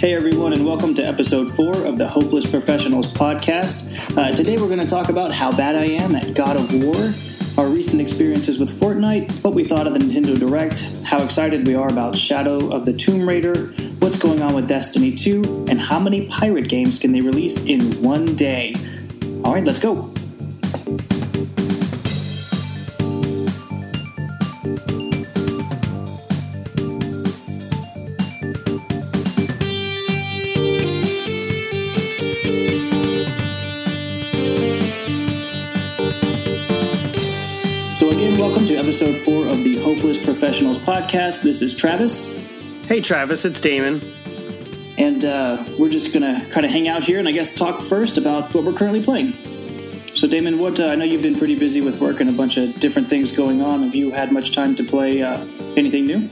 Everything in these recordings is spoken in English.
Hey everyone, and welcome to episode four of the Hopeless Professionals podcast. Uh, today we're going to talk about how bad I am at God of War, our recent experiences with Fortnite, what we thought of the Nintendo Direct, how excited we are about Shadow of the Tomb Raider, what's going on with Destiny 2, and how many pirate games can they release in one day. All right, let's go. Professionals podcast. This is Travis. Hey, Travis, it's Damon. And uh, we're just going to kind of hang out here and I guess talk first about what we're currently playing. So, Damon, what uh, I know you've been pretty busy with work and a bunch of different things going on. Have you had much time to play uh, anything new?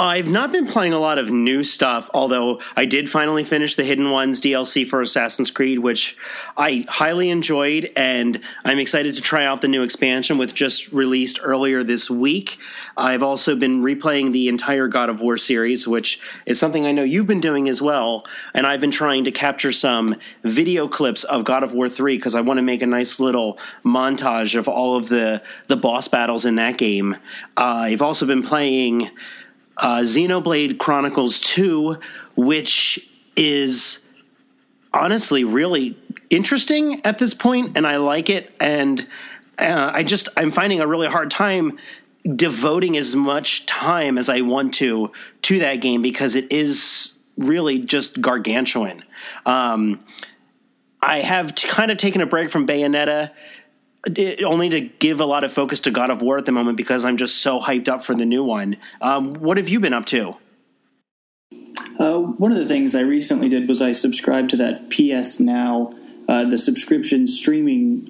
I've not been playing a lot of new stuff, although I did finally finish the Hidden Ones DLC for Assassin's Creed, which I highly enjoyed, and I'm excited to try out the new expansion, which just released earlier this week. I've also been replaying the entire God of War series, which is something I know you've been doing as well, and I've been trying to capture some video clips of God of War 3 because I want to make a nice little montage of all of the, the boss battles in that game. Uh, I've also been playing uh, Xenoblade Chronicles 2, which is honestly really interesting at this point, and I like it. And uh, I just, I'm finding a really hard time devoting as much time as I want to to that game because it is really just gargantuan. Um, I have t- kind of taken a break from Bayonetta only to give a lot of focus to God of War at the moment because I'm just so hyped up for the new one. Um, what have you been up to? Uh, one of the things I recently did was I subscribed to that PS Now, uh, the subscription streaming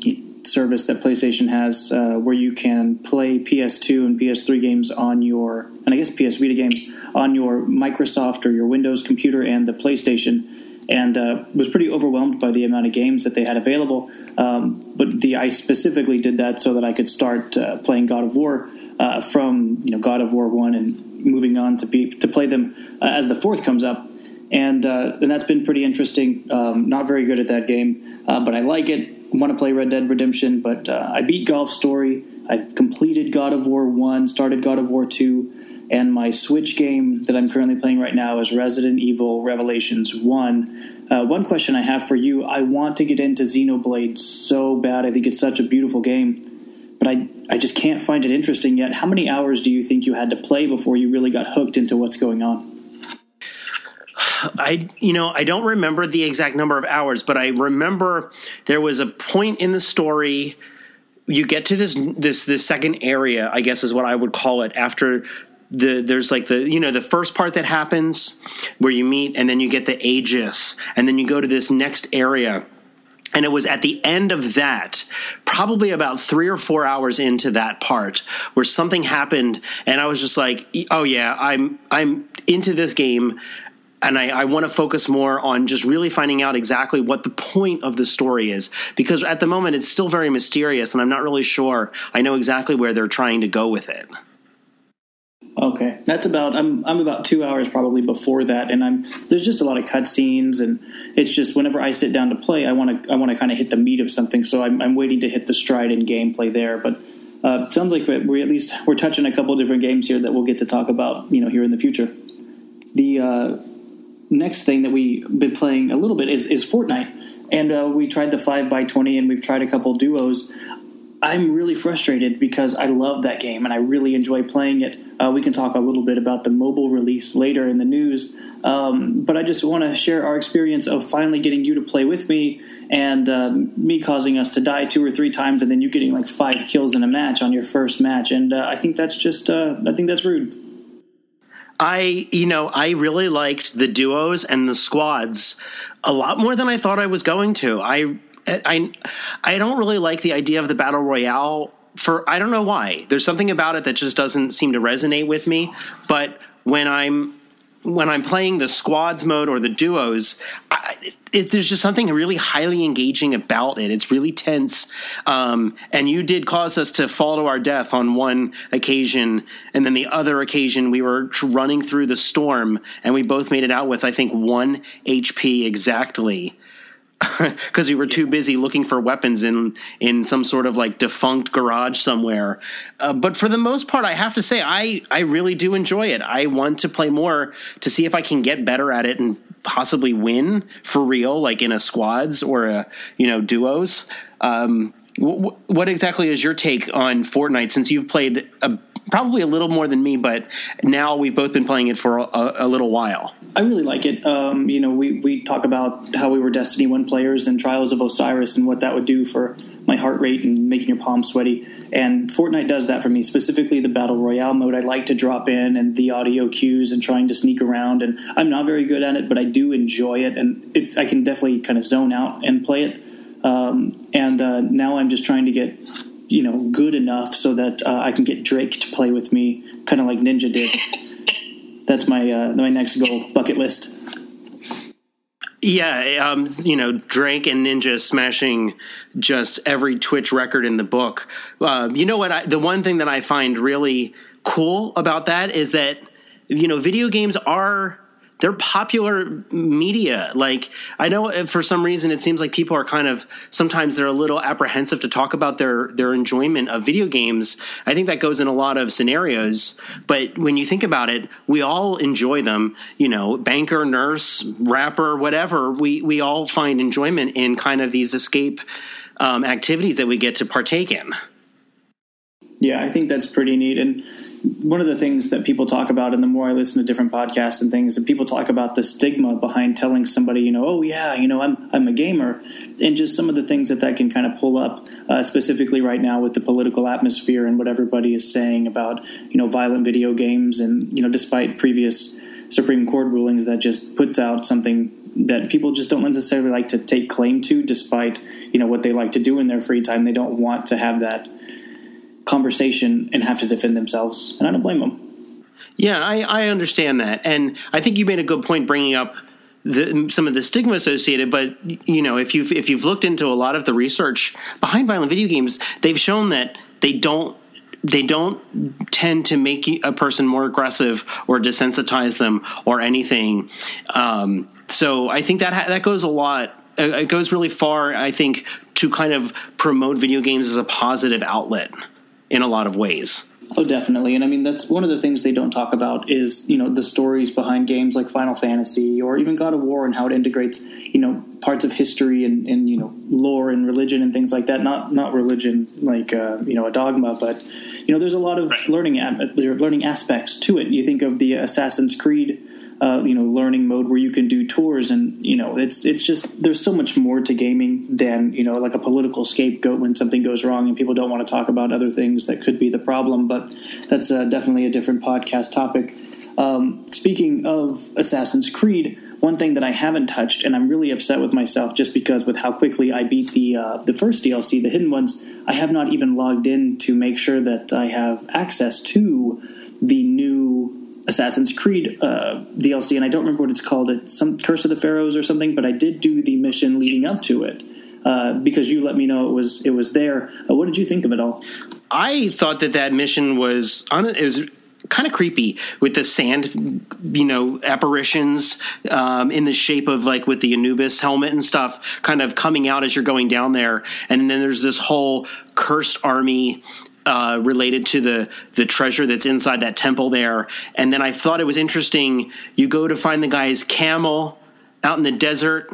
service that PlayStation has, uh, where you can play PS2 and PS3 games on your, and I guess PS Vita games on your Microsoft or your Windows computer and the PlayStation and uh, was pretty overwhelmed by the amount of games that they had available. Um, but the I specifically did that so that I could start uh, playing God of War uh, from you know God of War one and moving on to be to play them uh, as the fourth comes up. And uh, and that's been pretty interesting. Um, not very good at that game, uh, but I like it. Want to play Red Dead Redemption, but I beat Golf Story. I completed God of War one, started God of War two and my Switch game that I'm currently playing right now is Resident Evil Revelations 1. Uh, one question I have for you I want to get into Xenoblade so bad. I think it's such a beautiful game, but I, I just can't find it interesting yet. How many hours do you think you had to play before you really got hooked into what's going on? I you know I don't remember the exact number of hours, but I remember there was a point in the story you get to this this this second area, I guess is what I would call it after the there's like the you know the first part that happens where you meet and then you get the aegis and then you go to this next area. And it was at the end of that probably about three or four hours into that part where something happened and i was just like oh yeah i'm i'm into this game and I, I want to focus more on just really finding out exactly what the point of the story is. Because at the moment it's still very mysterious and i'm not really sure i know exactly where they're trying to go with it Okay, that's about. I'm I'm about two hours probably before that, and I'm there's just a lot of cutscenes, and it's just whenever I sit down to play, I want to I want to kind of hit the meat of something, so I'm, I'm waiting to hit the stride in gameplay there. But uh, sounds like we at least we're touching a couple different games here that we'll get to talk about, you know, here in the future. The uh, next thing that we've been playing a little bit is is Fortnite, and uh, we tried the five by twenty, and we've tried a couple duos. I'm really frustrated because I love that game and I really enjoy playing it. Uh, we can talk a little bit about the mobile release later in the news, um, but I just want to share our experience of finally getting you to play with me and um, me causing us to die two or three times and then you getting like five kills in a match on your first match. And uh, I think that's just, uh, I think that's rude. I, you know, I really liked the duos and the squads a lot more than I thought I was going to. I I I don't really like the idea of the battle royale for I don't know why. There's something about it that just doesn't seem to resonate with me. But when I'm when I'm playing the squads mode or the duos, I, it, there's just something really highly engaging about it. It's really tense, um, and you did cause us to fall to our death on one occasion, and then the other occasion we were running through the storm, and we both made it out with I think one HP exactly because we were too busy looking for weapons in in some sort of like defunct garage somewhere. Uh, but for the most part, I have to say I I really do enjoy it. I want to play more to see if I can get better at it and possibly win for real, like in a squads or a you know duos. Um, what exactly is your take on Fortnite since you've played a, probably a little more than me, but now we've both been playing it for a, a little while. I really like it. Um, you know, we, we talk about how we were Destiny 1 players and Trials of Osiris and what that would do for my heart rate and making your palms sweaty. And Fortnite does that for me, specifically the Battle Royale mode. I like to drop in and the audio cues and trying to sneak around. And I'm not very good at it, but I do enjoy it. And it's I can definitely kind of zone out and play it. Um, and uh, now I'm just trying to get you know good enough so that uh, I can get Drake to play with me, kind of like Ninja did. That's my uh, my next goal bucket list. Yeah, um, you know, Drake and Ninja smashing just every Twitch record in the book. Uh, you know what? I, the one thing that I find really cool about that is that you know video games are they're popular media. Like I know for some reason it seems like people are kind of sometimes they're a little apprehensive to talk about their their enjoyment of video games. I think that goes in a lot of scenarios, but when you think about it, we all enjoy them. You know, banker, nurse, rapper, whatever. We we all find enjoyment in kind of these escape um, activities that we get to partake in. Yeah, I think that's pretty neat and one of the things that people talk about, and the more I listen to different podcasts and things, and people talk about the stigma behind telling somebody, you know, oh yeah, you know, I'm I'm a gamer, and just some of the things that that can kind of pull up, uh, specifically right now with the political atmosphere and what everybody is saying about, you know, violent video games, and you know, despite previous Supreme Court rulings, that just puts out something that people just don't necessarily like to take claim to, despite you know what they like to do in their free time. They don't want to have that conversation and have to defend themselves, and I don't blame them. Yeah, I, I understand that, and I think you made a good point bringing up the, some of the stigma associated. But you know, if you've if you've looked into a lot of the research behind violent video games, they've shown that they don't they don't tend to make a person more aggressive or desensitize them or anything. Um, so I think that ha- that goes a lot. Uh, it goes really far. I think to kind of promote video games as a positive outlet in a lot of ways. Oh, definitely. And I mean, that's one of the things they don't talk about is, you know, the stories behind games like Final Fantasy or even God of War and how it integrates, you know, parts of history and, and you know, lore and religion and things like that. Not, not religion like, uh, you know, a dogma, but, you know, there's a lot of right. learning, learning aspects to it. You think of the Assassin's Creed uh, you know learning mode where you can do tours and you know it's it's just there's so much more to gaming than you know like a political scapegoat when something goes wrong and people don't want to talk about other things that could be the problem but that's uh, definitely a different podcast topic. Um, speaking of assassin's creed one thing that I haven't touched, and I'm really upset with myself just because with how quickly I beat the uh, the first DLC, the hidden ones, I have not even logged in to make sure that I have access to the new Assassin's Creed uh, DLC, and I don't remember what it's called. It's some Curse of the Pharaohs or something. But I did do the mission leading up to it uh, because you let me know it was it was there. Uh, what did you think of it all? I thought that that mission was on it was kind of creepy with the sand, you know, apparitions um, in the shape of like with the Anubis helmet and stuff, kind of coming out as you're going down there, and then there's this whole cursed army uh, related to the the treasure that's inside that temple there. And then I thought it was interesting. You go to find the guy's camel out in the desert,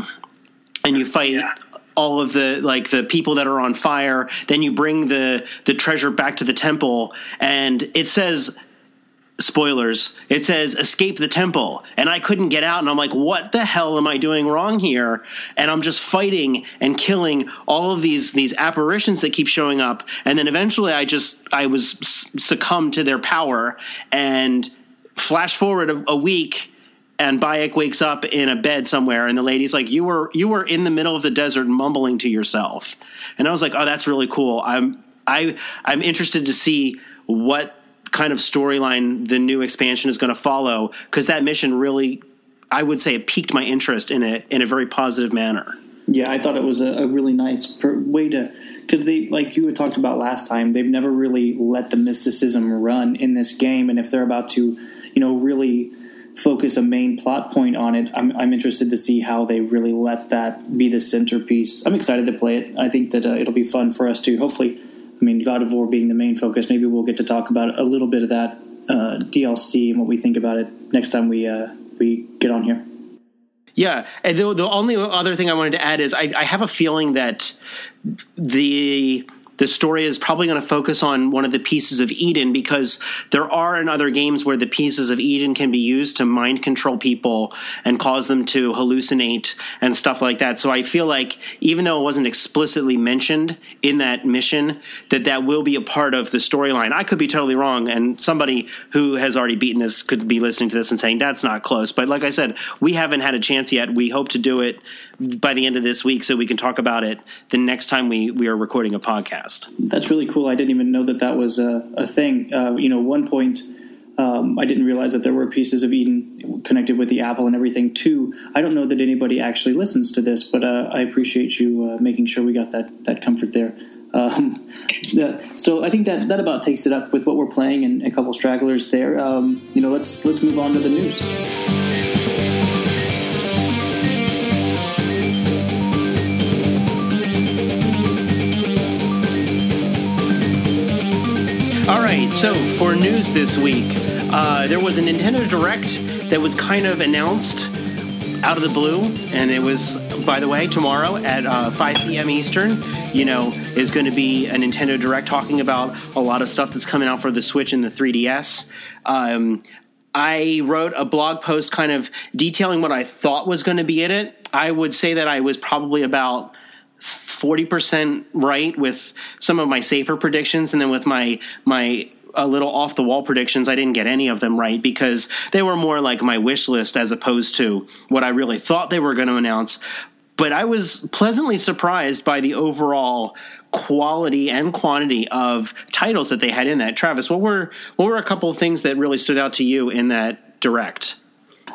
and you fight. Yeah. All of the like the people that are on fire. Then you bring the the treasure back to the temple, and it says spoilers. It says escape the temple. And i couldn't get out and i'm like what the hell am i doing wrong here? And i'm just fighting and killing all of these these apparitions that keep showing up. And then eventually i just i was succumbed to their power. And flash forward a, a week and Bayek wakes up in a bed somewhere, and the lady's like, "You were you were in the middle of the desert, mumbling to yourself." And I was like, "Oh, that's really cool." I'm I I'm interested to see what kind of storyline the new expansion is going to follow because that mission really I would say it piqued my interest in a in a very positive manner. Yeah, I thought it was a, a really nice per, way to because they like you had talked about last time. They've never really let the mysticism run in this game, and if they're about to, you know, really focus a main plot point on it, I'm, I'm interested to see how they really let that be the centerpiece. I'm excited to play it. I think that uh, it'll be fun for us to hopefully. I mean, God of War being the main focus, maybe we'll get to talk about a little bit of that uh, DLC and what we think about it next time we uh, we get on here. Yeah, and the, the only other thing I wanted to add is I, I have a feeling that the the story is probably going to focus on one of the pieces of Eden because there are in other games where the pieces of Eden can be used to mind control people and cause them to hallucinate and stuff like that. So I feel like even though it wasn't explicitly mentioned in that mission, that that will be a part of the storyline. I could be totally wrong, and somebody who has already beaten this could be listening to this and saying that's not close. But like I said, we haven't had a chance yet. We hope to do it by the end of this week so we can talk about it the next time we, we are recording a podcast. That's really cool. I didn't even know that that was a, a thing. Uh, you know, one point um, I didn't realize that there were pieces of Eden connected with the apple and everything too. I don't know that anybody actually listens to this, but uh, I appreciate you uh, making sure we got that that comfort there. Um, so I think that that about takes it up with what we're playing and a couple stragglers there. Um, you know, let's let's move on to the news. So for news this week, uh, there was a Nintendo Direct that was kind of announced out of the blue, and it was, by the way, tomorrow at uh, 5 p.m. Eastern. You know, is going to be a Nintendo Direct talking about a lot of stuff that's coming out for the Switch and the 3DS. Um, I wrote a blog post kind of detailing what I thought was going to be in it. I would say that I was probably about 40% right with some of my safer predictions and then with my my a little off the wall predictions I didn't get any of them right because they were more like my wish list as opposed to what I really thought they were going to announce but I was pleasantly surprised by the overall quality and quantity of titles that they had in that. Travis, what were what were a couple of things that really stood out to you in that direct?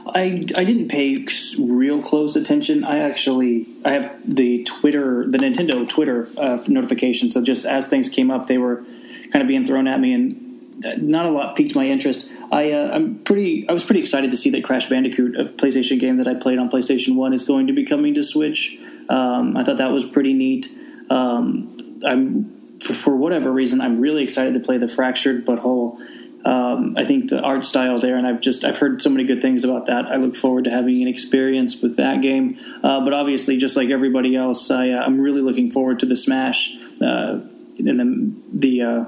I, I didn't pay real close attention. I actually I have the Twitter the Nintendo Twitter uh, notification. So just as things came up, they were kind of being thrown at me, and not a lot piqued my interest. I uh, I'm pretty I was pretty excited to see that Crash Bandicoot, a PlayStation game that I played on PlayStation One, is going to be coming to Switch. Um, I thought that was pretty neat. Um, I'm for, for whatever reason I'm really excited to play the Fractured But Whole. Um, I think the art style there, and I've just I've heard so many good things about that. I look forward to having an experience with that game. Uh, but obviously, just like everybody else, I, uh, I'm really looking forward to the Smash. Uh, and the uh,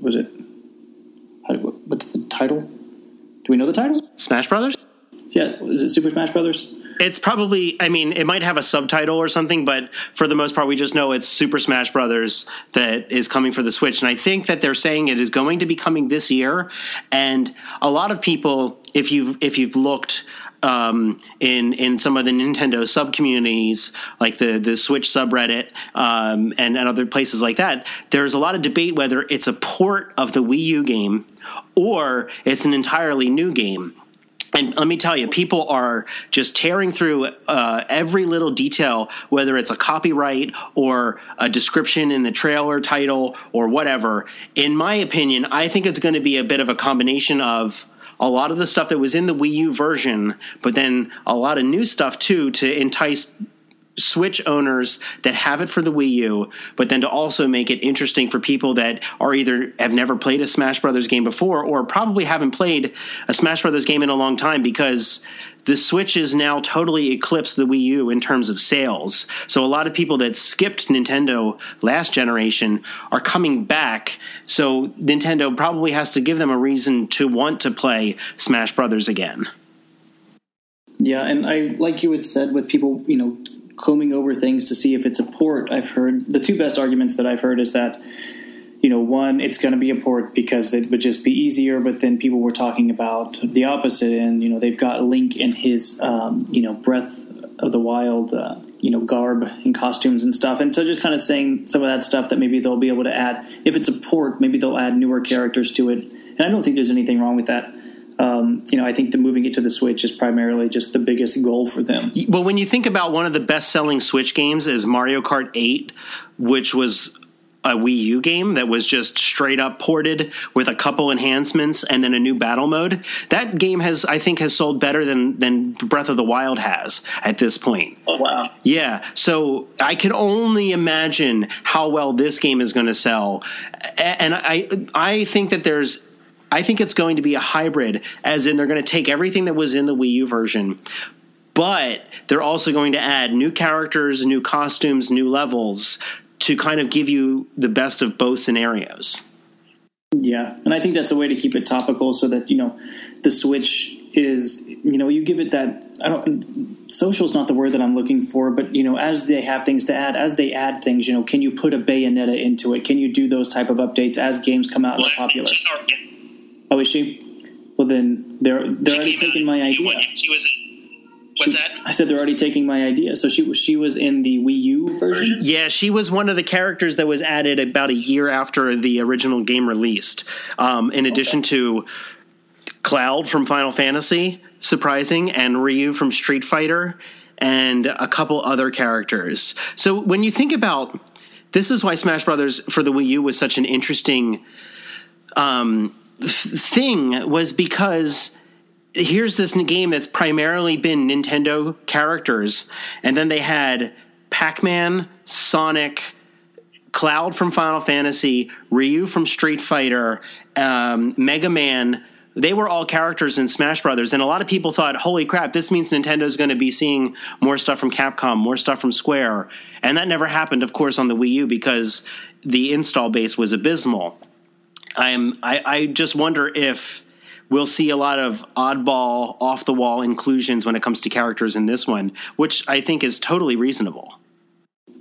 was it? What's the title? Do we know the title? Smash Brothers. Yeah, is it Super Smash Brothers? It's probably. I mean, it might have a subtitle or something, but for the most part, we just know it's Super Smash Brothers that is coming for the Switch, and I think that they're saying it is going to be coming this year. And a lot of people, if you've if you've looked um, in in some of the Nintendo sub communities, like the the Switch subreddit um, and, and other places like that, there's a lot of debate whether it's a port of the Wii U game or it's an entirely new game. And let me tell you, people are just tearing through uh, every little detail, whether it's a copyright or a description in the trailer title or whatever. In my opinion, I think it's going to be a bit of a combination of a lot of the stuff that was in the Wii U version, but then a lot of new stuff too to entice Switch owners that have it for the Wii U, but then to also make it interesting for people that are either have never played a Smash Brothers game before or probably haven't played a Smash Brothers game in a long time because the Switch is now totally eclipsed the Wii U in terms of sales. So a lot of people that skipped Nintendo last generation are coming back. So Nintendo probably has to give them a reason to want to play Smash Brothers again. Yeah, and I like you had said with people, you know, combing over things to see if it's a port. I've heard the two best arguments that I've heard is that you know, one, it's going to be a port because it would just be easier. But then people were talking about the opposite, and you know, they've got Link in his, um, you know, Breath of the Wild, uh, you know, garb and costumes and stuff. And so, just kind of saying some of that stuff that maybe they'll be able to add. If it's a port, maybe they'll add newer characters to it and I don't think there's anything wrong with that. Um, you know, I think the moving it to the Switch is primarily just the biggest goal for them. Well, when you think about one of the best selling Switch games is Mario Kart 8, which was a Wii U game that was just straight up ported with a couple enhancements and then a new battle mode. That game has, I think, has sold better than than Breath of the Wild has at this point. Oh wow! Yeah, so I can only imagine how well this game is going to sell, and I I think that there's. I think it's going to be a hybrid, as in they're going to take everything that was in the Wii U version, but they're also going to add new characters, new costumes, new levels to kind of give you the best of both scenarios. Yeah, and I think that's a way to keep it topical so that, you know, the Switch is, you know, you give it that I don't social is not the word that I'm looking for, but you know, as they have things to add, as they add things, you know, can you put a Bayonetta into it? Can you do those type of updates as games come out well, and popular? Oh, is she? Well, then they're they're already taking my idea. She was What's she, that? I said they're already taking my idea. So she she was in the Wii U version. Yeah, she was one of the characters that was added about a year after the original game released. Um, in addition okay. to Cloud from Final Fantasy, surprising, and Ryu from Street Fighter, and a couple other characters. So when you think about this, is why Smash Brothers for the Wii U was such an interesting um, thing was because here's this game that's primarily been Nintendo characters, and then they had Pac Man, Sonic, Cloud from Final Fantasy, Ryu from Street Fighter, um, Mega Man. They were all characters in Smash Brothers, and a lot of people thought, "Holy crap! This means Nintendo's going to be seeing more stuff from Capcom, more stuff from Square." And that never happened, of course, on the Wii U because the install base was abysmal. I'm, I, I just wonder if we'll see a lot of oddball, off the wall inclusions when it comes to characters in this one, which I think is totally reasonable.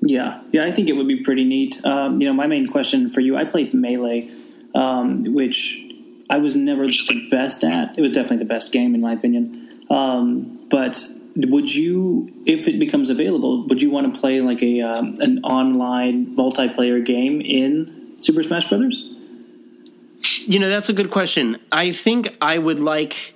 Yeah, yeah, I think it would be pretty neat. Um, you know, my main question for you, I played Melee, um, which I was never the best at. It was definitely the best game in my opinion. Um, but would you, if it becomes available, would you want to play like a um, an online multiplayer game in Super Smash Brothers? You know, that's a good question. I think I would like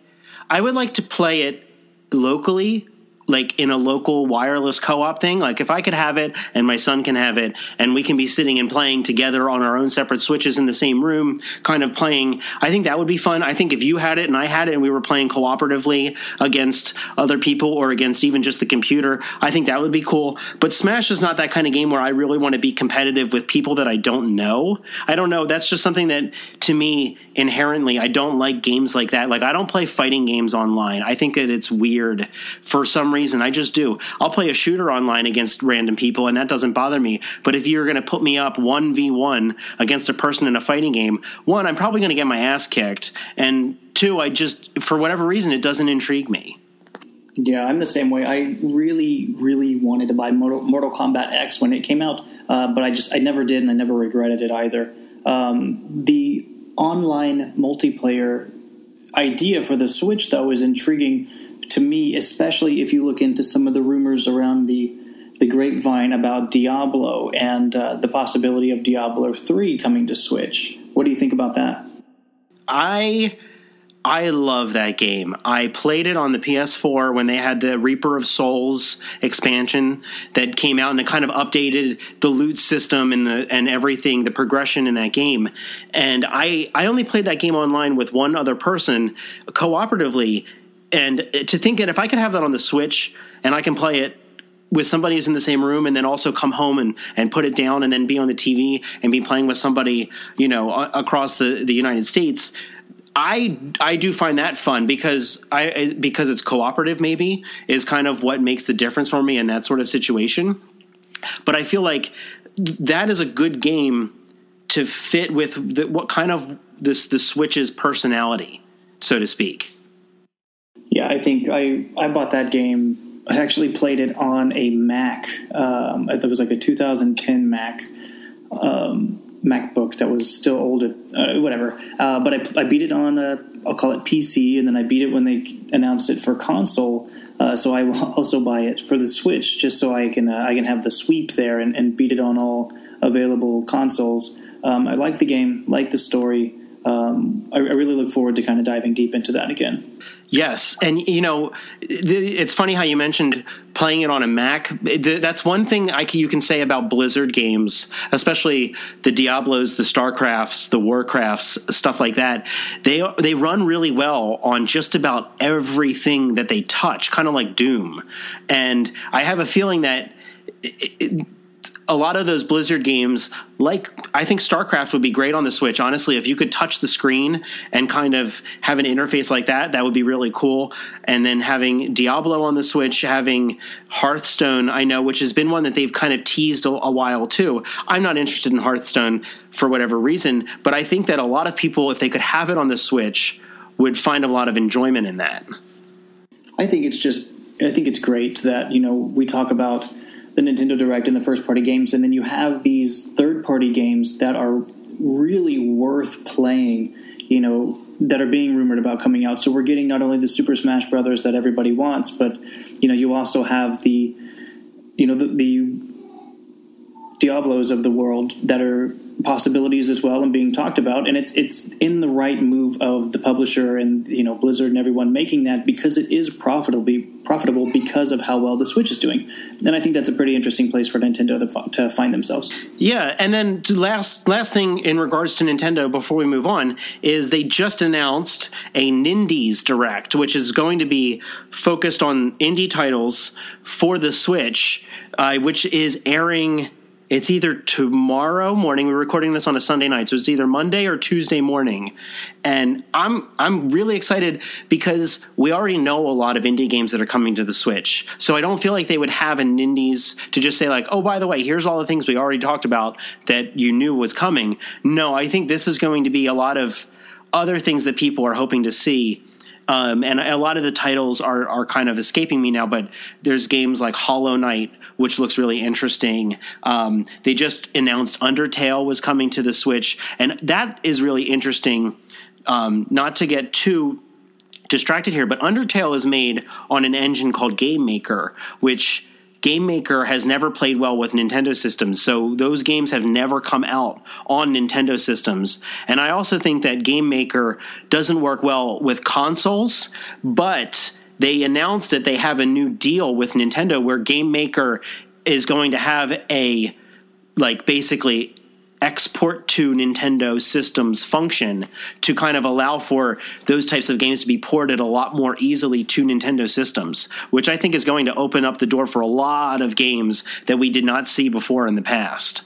I would like to play it locally like in a local wireless co-op thing like if i could have it and my son can have it and we can be sitting and playing together on our own separate switches in the same room kind of playing i think that would be fun. I think if you had it and i had it and we were playing cooperatively against other people or against even just the computer i think that would be cool. But smash is not that kind of game where i really want to be competitive with people that i don't know. I don't know. That's just something that to me inherently i don't like games like that. Like i don't play fighting games online. I think that it's weird for some reason reason. I just do. I'll play a shooter online against random people, and that doesn't bother me. But if you're going to put me up 1v1 against a person in a fighting game, one, I'm probably going to get my ass kicked. And two, I just, for whatever reason, it doesn't intrigue me. Yeah, I'm the same way. I really, really wanted to buy Mortal, Mortal Kombat X when it came out, uh, but I just I never did, and I never regretted it either. Um, the online multiplayer idea for the Switch, though, is intriguing to me, especially if you look into some of the rumors around the the grapevine about Diablo and uh, the possibility of Diablo three coming to Switch. What do you think about that? I I love that game. I played it on the PS4 when they had the Reaper of Souls expansion that came out and it kind of updated the loot system and the and everything, the progression in that game. And I I only played that game online with one other person cooperatively and to think that if I could have that on the Switch and I can play it with somebody who's in the same room and then also come home and, and put it down and then be on the TV and be playing with somebody, you know, across the, the United States. I I do find that fun because I because it's cooperative maybe is kind of what makes the difference for me in that sort of situation. But I feel like that is a good game to fit with the, what kind of this the Switch's personality, so to speak. Yeah, I think I I bought that game. I actually played it on a Mac. Um, it was like a 2010 Mac um, MacBook that was still old, uh, whatever. Uh, but I, I, beat it on a I'll call it PC, and then I beat it when they announced it for console. Uh, so I will also buy it for the Switch, just so I can uh, I can have the sweep there and, and beat it on all available consoles. Um, I like the game, like the story. Um, I, I really look forward to kind of diving deep into that again. Yes, and you know, it's funny how you mentioned playing it on a Mac. That's one thing I can, you can say about Blizzard games, especially the Diablos, the Starcrafts, the Warcrafts, stuff like that. They they run really well on just about everything that they touch, kind of like Doom. And I have a feeling that. It, a lot of those Blizzard games, like I think StarCraft would be great on the Switch. Honestly, if you could touch the screen and kind of have an interface like that, that would be really cool. And then having Diablo on the Switch, having Hearthstone, I know, which has been one that they've kind of teased a, a while too. I'm not interested in Hearthstone for whatever reason, but I think that a lot of people, if they could have it on the Switch, would find a lot of enjoyment in that. I think it's just, I think it's great that, you know, we talk about the Nintendo Direct and the first party games, and then you have these third party games that are really worth playing. You know that are being rumored about coming out. So we're getting not only the Super Smash Brothers that everybody wants, but you know you also have the you know the, the Diablos of the world that are possibilities as well and being talked about. And it's it's in the right move of the publisher and you know Blizzard and everyone making that because it is profitable profitable because of how well the Switch is doing. And I think that's a pretty interesting place for Nintendo to, to find themselves. Yeah. And then last last thing in regards to Nintendo before we move on is they just announced a Nindies Direct which is going to be focused on indie titles for the Switch uh, which is airing it's either tomorrow morning. We're recording this on a Sunday night, so it's either Monday or Tuesday morning. And I'm I'm really excited because we already know a lot of indie games that are coming to the Switch. So I don't feel like they would have an indies to just say like, "Oh, by the way, here's all the things we already talked about that you knew was coming." No, I think this is going to be a lot of other things that people are hoping to see um, and a lot of the titles are are kind of escaping me now, but there's games like Hollow Knight, which looks really interesting. Um, they just announced Undertale was coming to the Switch, and that is really interesting. Um, not to get too distracted here, but Undertale is made on an engine called Game Maker, which Game Maker has never played well with Nintendo systems, so those games have never come out on Nintendo systems. And I also think that Game Maker doesn't work well with consoles, but they announced that they have a new deal with Nintendo where Game Maker is going to have a like basically export to Nintendo systems function to kind of allow for those types of games to be ported a lot more easily to Nintendo systems, which I think is going to open up the door for a lot of games that we did not see before in the past.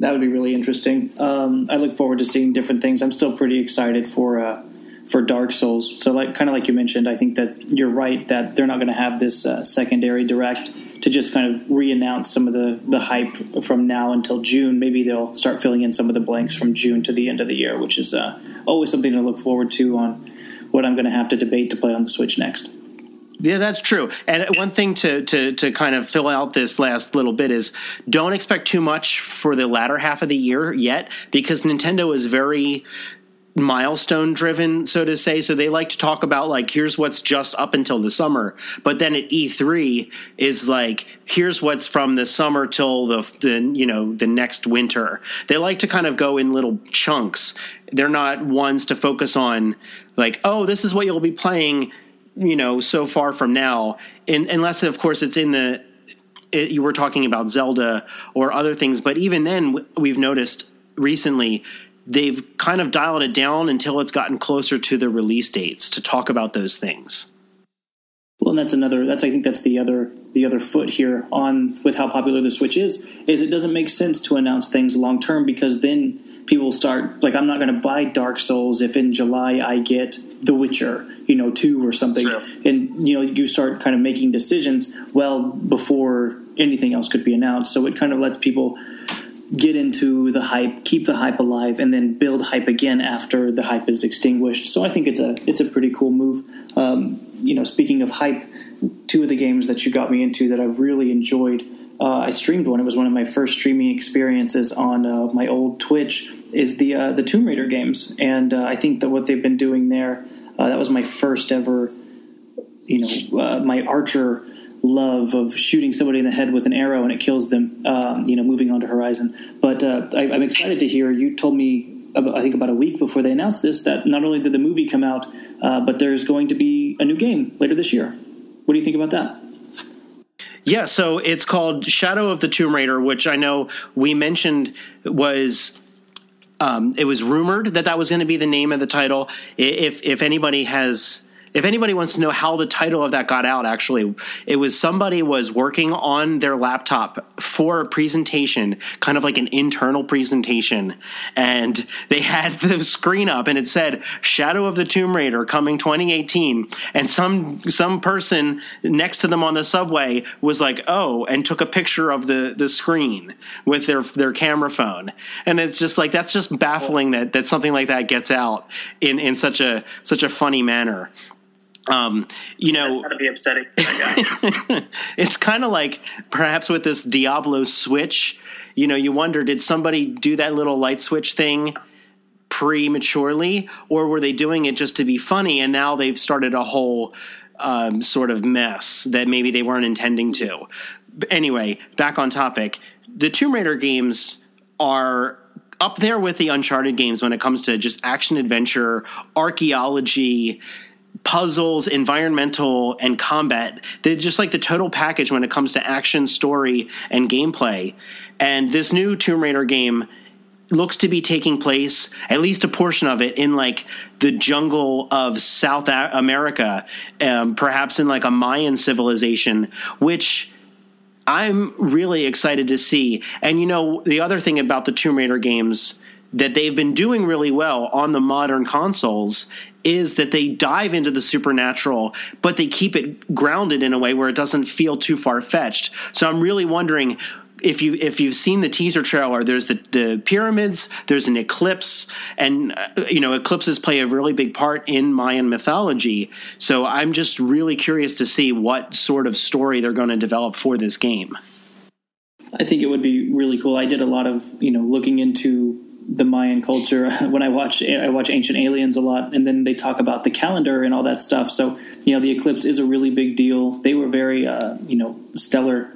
That would be really interesting. Um, I look forward to seeing different things. I'm still pretty excited for uh, for Dark Souls. So, like kind of like you mentioned, I think that you're right that they're not going to have this uh, secondary direct to just kind of re-announce some of the the hype from now until June. Maybe they'll start filling in some of the blanks from June to the end of the year, which is uh, always something to look forward to on what I'm going to have to debate to play on the Switch next. Yeah, that's true. And one thing to, to to kind of fill out this last little bit is don't expect too much for the latter half of the year yet, because Nintendo is very milestone driven, so to say. So they like to talk about like here's what's just up until the summer, but then at E3 is like here's what's from the summer till the, the you know the next winter. They like to kind of go in little chunks. They're not ones to focus on like oh this is what you'll be playing you know so far from now, in, unless of course it's in the it, you were talking about Zelda or other things, but even then we've noticed recently they've kind of dialed it down until it's gotten closer to the release dates to talk about those things. Well, and that's another. That's I think that's the other the other foot here on with how popular the Switch is. Is it doesn't make sense to announce things long term because then people start like I'm not going to buy Dark Souls if in July I get The Witcher, you know, two or something, sure. and you know you start kind of making decisions well before anything else could be announced. So it kind of lets people get into the hype, keep the hype alive, and then build hype again after the hype is extinguished. So I think it's a it's a pretty cool move. Um, you know, speaking of hype, two of the games that you got me into that I've really enjoyed. Uh, I streamed one. It was one of my first streaming experiences on uh, my old Twitch. Is the uh, the Tomb Raider games, and uh, I think that what they've been doing there. Uh, that was my first ever, you know, uh, my Archer love of shooting somebody in the head with an arrow and it kills them. Um, you know, moving on to Horizon. But uh, I, am excited to hear you told me I think about a week before they announced this, that not only did the movie come out, uh, but there's going to be a new game later this year. What do you think about that? Yeah, so it's called Shadow of the Tomb Raider, which I know we mentioned was um, it was rumored that that was going to be the name of the title. If if anybody has if anybody wants to know how the title of that got out, actually, it was somebody was working on their laptop for a presentation, kind of like an internal presentation, and they had the screen up and it said "Shadow of the Tomb Raider coming 2018," and some some person next to them on the subway was like, "Oh," and took a picture of the the screen with their their camera phone, and it's just like that's just baffling that that something like that gets out in in such a such a funny manner. Um, you know, That's gotta be upsetting. it's kind of like perhaps with this Diablo switch, you know, you wonder did somebody do that little light switch thing prematurely, or were they doing it just to be funny and now they've started a whole um, sort of mess that maybe they weren't intending to? But anyway, back on topic. The Tomb Raider games are up there with the Uncharted games when it comes to just action adventure, archaeology, puzzles, environmental, and combat. They're just like the total package when it comes to action, story, and gameplay. And this new Tomb Raider game looks to be taking place, at least a portion of it, in like the jungle of South America, um, perhaps in like a Mayan civilization, which. I'm really excited to see. And you know, the other thing about the Tomb Raider games that they've been doing really well on the modern consoles is that they dive into the supernatural, but they keep it grounded in a way where it doesn't feel too far fetched. So I'm really wondering if you if you've seen the teaser trailer, there's the the pyramids, there's an eclipse, and uh, you know eclipses play a really big part in Mayan mythology. So I'm just really curious to see what sort of story they're going to develop for this game. I think it would be really cool. I did a lot of you know looking into the Mayan culture when I watch I watch Ancient Aliens a lot, and then they talk about the calendar and all that stuff. So you know the eclipse is a really big deal. They were very uh, you know stellar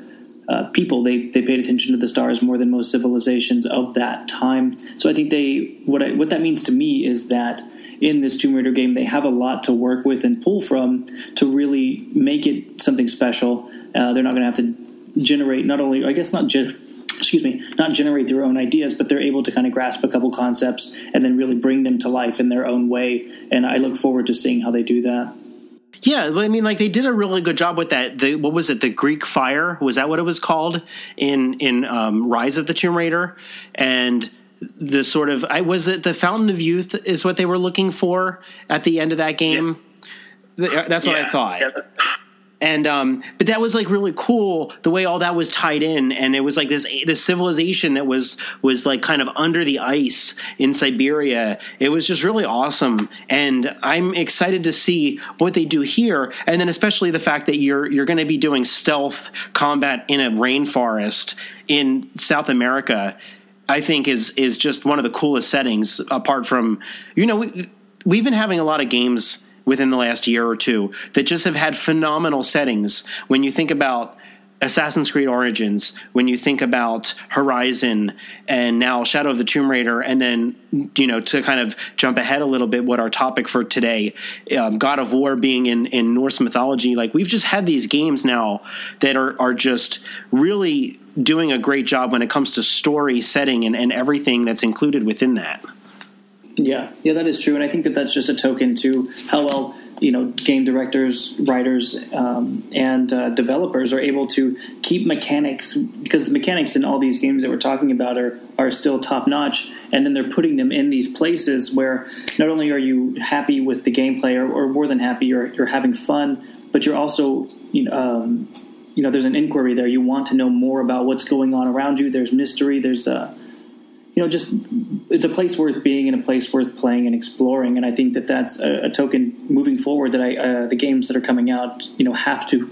uh, people. They they paid attention to the stars more than most civilizations of that time. So I think they what I, what that means to me is that in this Tomb Raider game they have a lot to work with and pull from to really make it something special. Uh, they're not going to have to generate not only I guess not. Ge- excuse me, not generate their own ideas, but they're able to kind of grasp a couple concepts and then really bring them to life in their own way. And I look forward to seeing how they do that. Yeah, I mean, like they did a really good job with that. The, what was it? The Greek fire was that what it was called in in um, Rise of the Tomb Raider? And the sort of I was it the Fountain of Youth is what they were looking for at the end of that game. Yes. That's what yeah. I thought. Yeah and um, but that was like really cool the way all that was tied in, and it was like this this civilization that was was like kind of under the ice in Siberia. It was just really awesome, and I'm excited to see what they do here, and then especially the fact that you're you're going to be doing stealth combat in a rainforest in South America. I think is is just one of the coolest settings. Apart from you know we, we've been having a lot of games within the last year or two that just have had phenomenal settings. When you think about Assassin's Creed Origins, when you think about Horizon and now Shadow of the Tomb Raider, and then, you know, to kind of jump ahead a little bit, what our topic for today, um, God of War being in, in Norse mythology, like we've just had these games now that are, are just really doing a great job when it comes to story, setting, and, and everything that's included within that. Yeah, yeah, that is true, and I think that that's just a token to how well you know game directors, writers, um, and uh, developers are able to keep mechanics because the mechanics in all these games that we're talking about are are still top notch, and then they're putting them in these places where not only are you happy with the gameplay or, or more than happy, you're you're having fun, but you're also you know. Um, you know, there's an inquiry there. You want to know more about what's going on around you. There's mystery. There's uh, you know, just it's a place worth being and a place worth playing and exploring. And I think that that's a, a token moving forward that I uh, the games that are coming out, you know, have to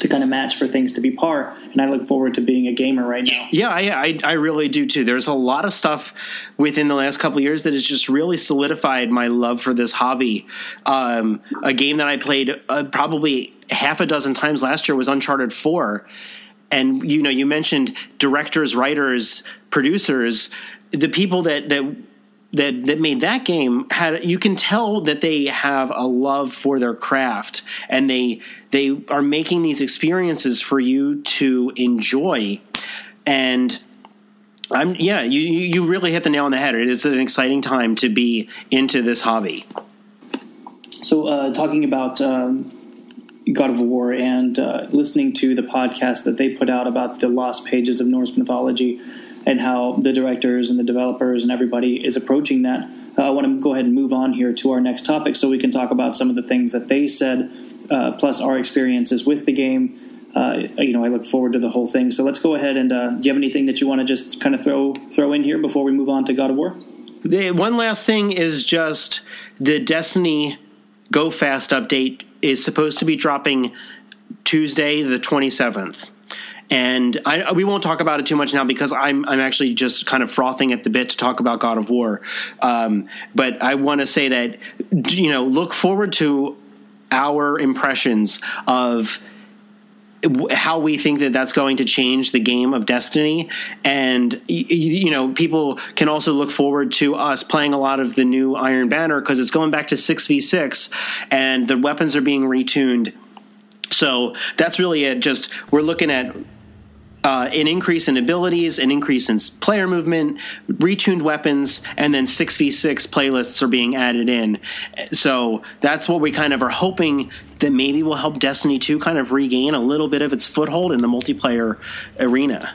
to kind of match for things to be par. And I look forward to being a gamer right now. Yeah, I, I, I really do too. There's a lot of stuff within the last couple years that has just really solidified my love for this hobby. Um, a game that I played uh, probably half a dozen times last year was Uncharted Four. And you know, you mentioned directors, writers, producers the people that that that that made that game had you can tell that they have a love for their craft and they they are making these experiences for you to enjoy. And I'm yeah you you really hit the nail on the head. It is an exciting time to be into this hobby. So uh, talking about um, God of War and uh, listening to the podcast that they put out about the lost pages of Norse mythology and how the directors and the developers and everybody is approaching that. Uh, I want to go ahead and move on here to our next topic so we can talk about some of the things that they said, uh, plus our experiences with the game. Uh, you know, I look forward to the whole thing. So let's go ahead and uh, do you have anything that you want to just kind of throw throw in here before we move on to God of War? The, one last thing is just the Destiny Go Fast update is supposed to be dropping Tuesday the twenty seventh and I, we won't talk about it too much now because I'm I'm actually just kind of frothing at the bit to talk about God of War. Um, but I want to say that you know look forward to our impressions of how we think that that's going to change the game of Destiny, and you know, people can also look forward to us playing a lot of the new Iron Banner because it's going back to six v six, and the weapons are being retuned. So that's really it. Just we're looking at uh, an increase in abilities, an increase in player movement, retuned weapons, and then 6v6 playlists are being added in. So that's what we kind of are hoping that maybe will help Destiny 2 kind of regain a little bit of its foothold in the multiplayer arena.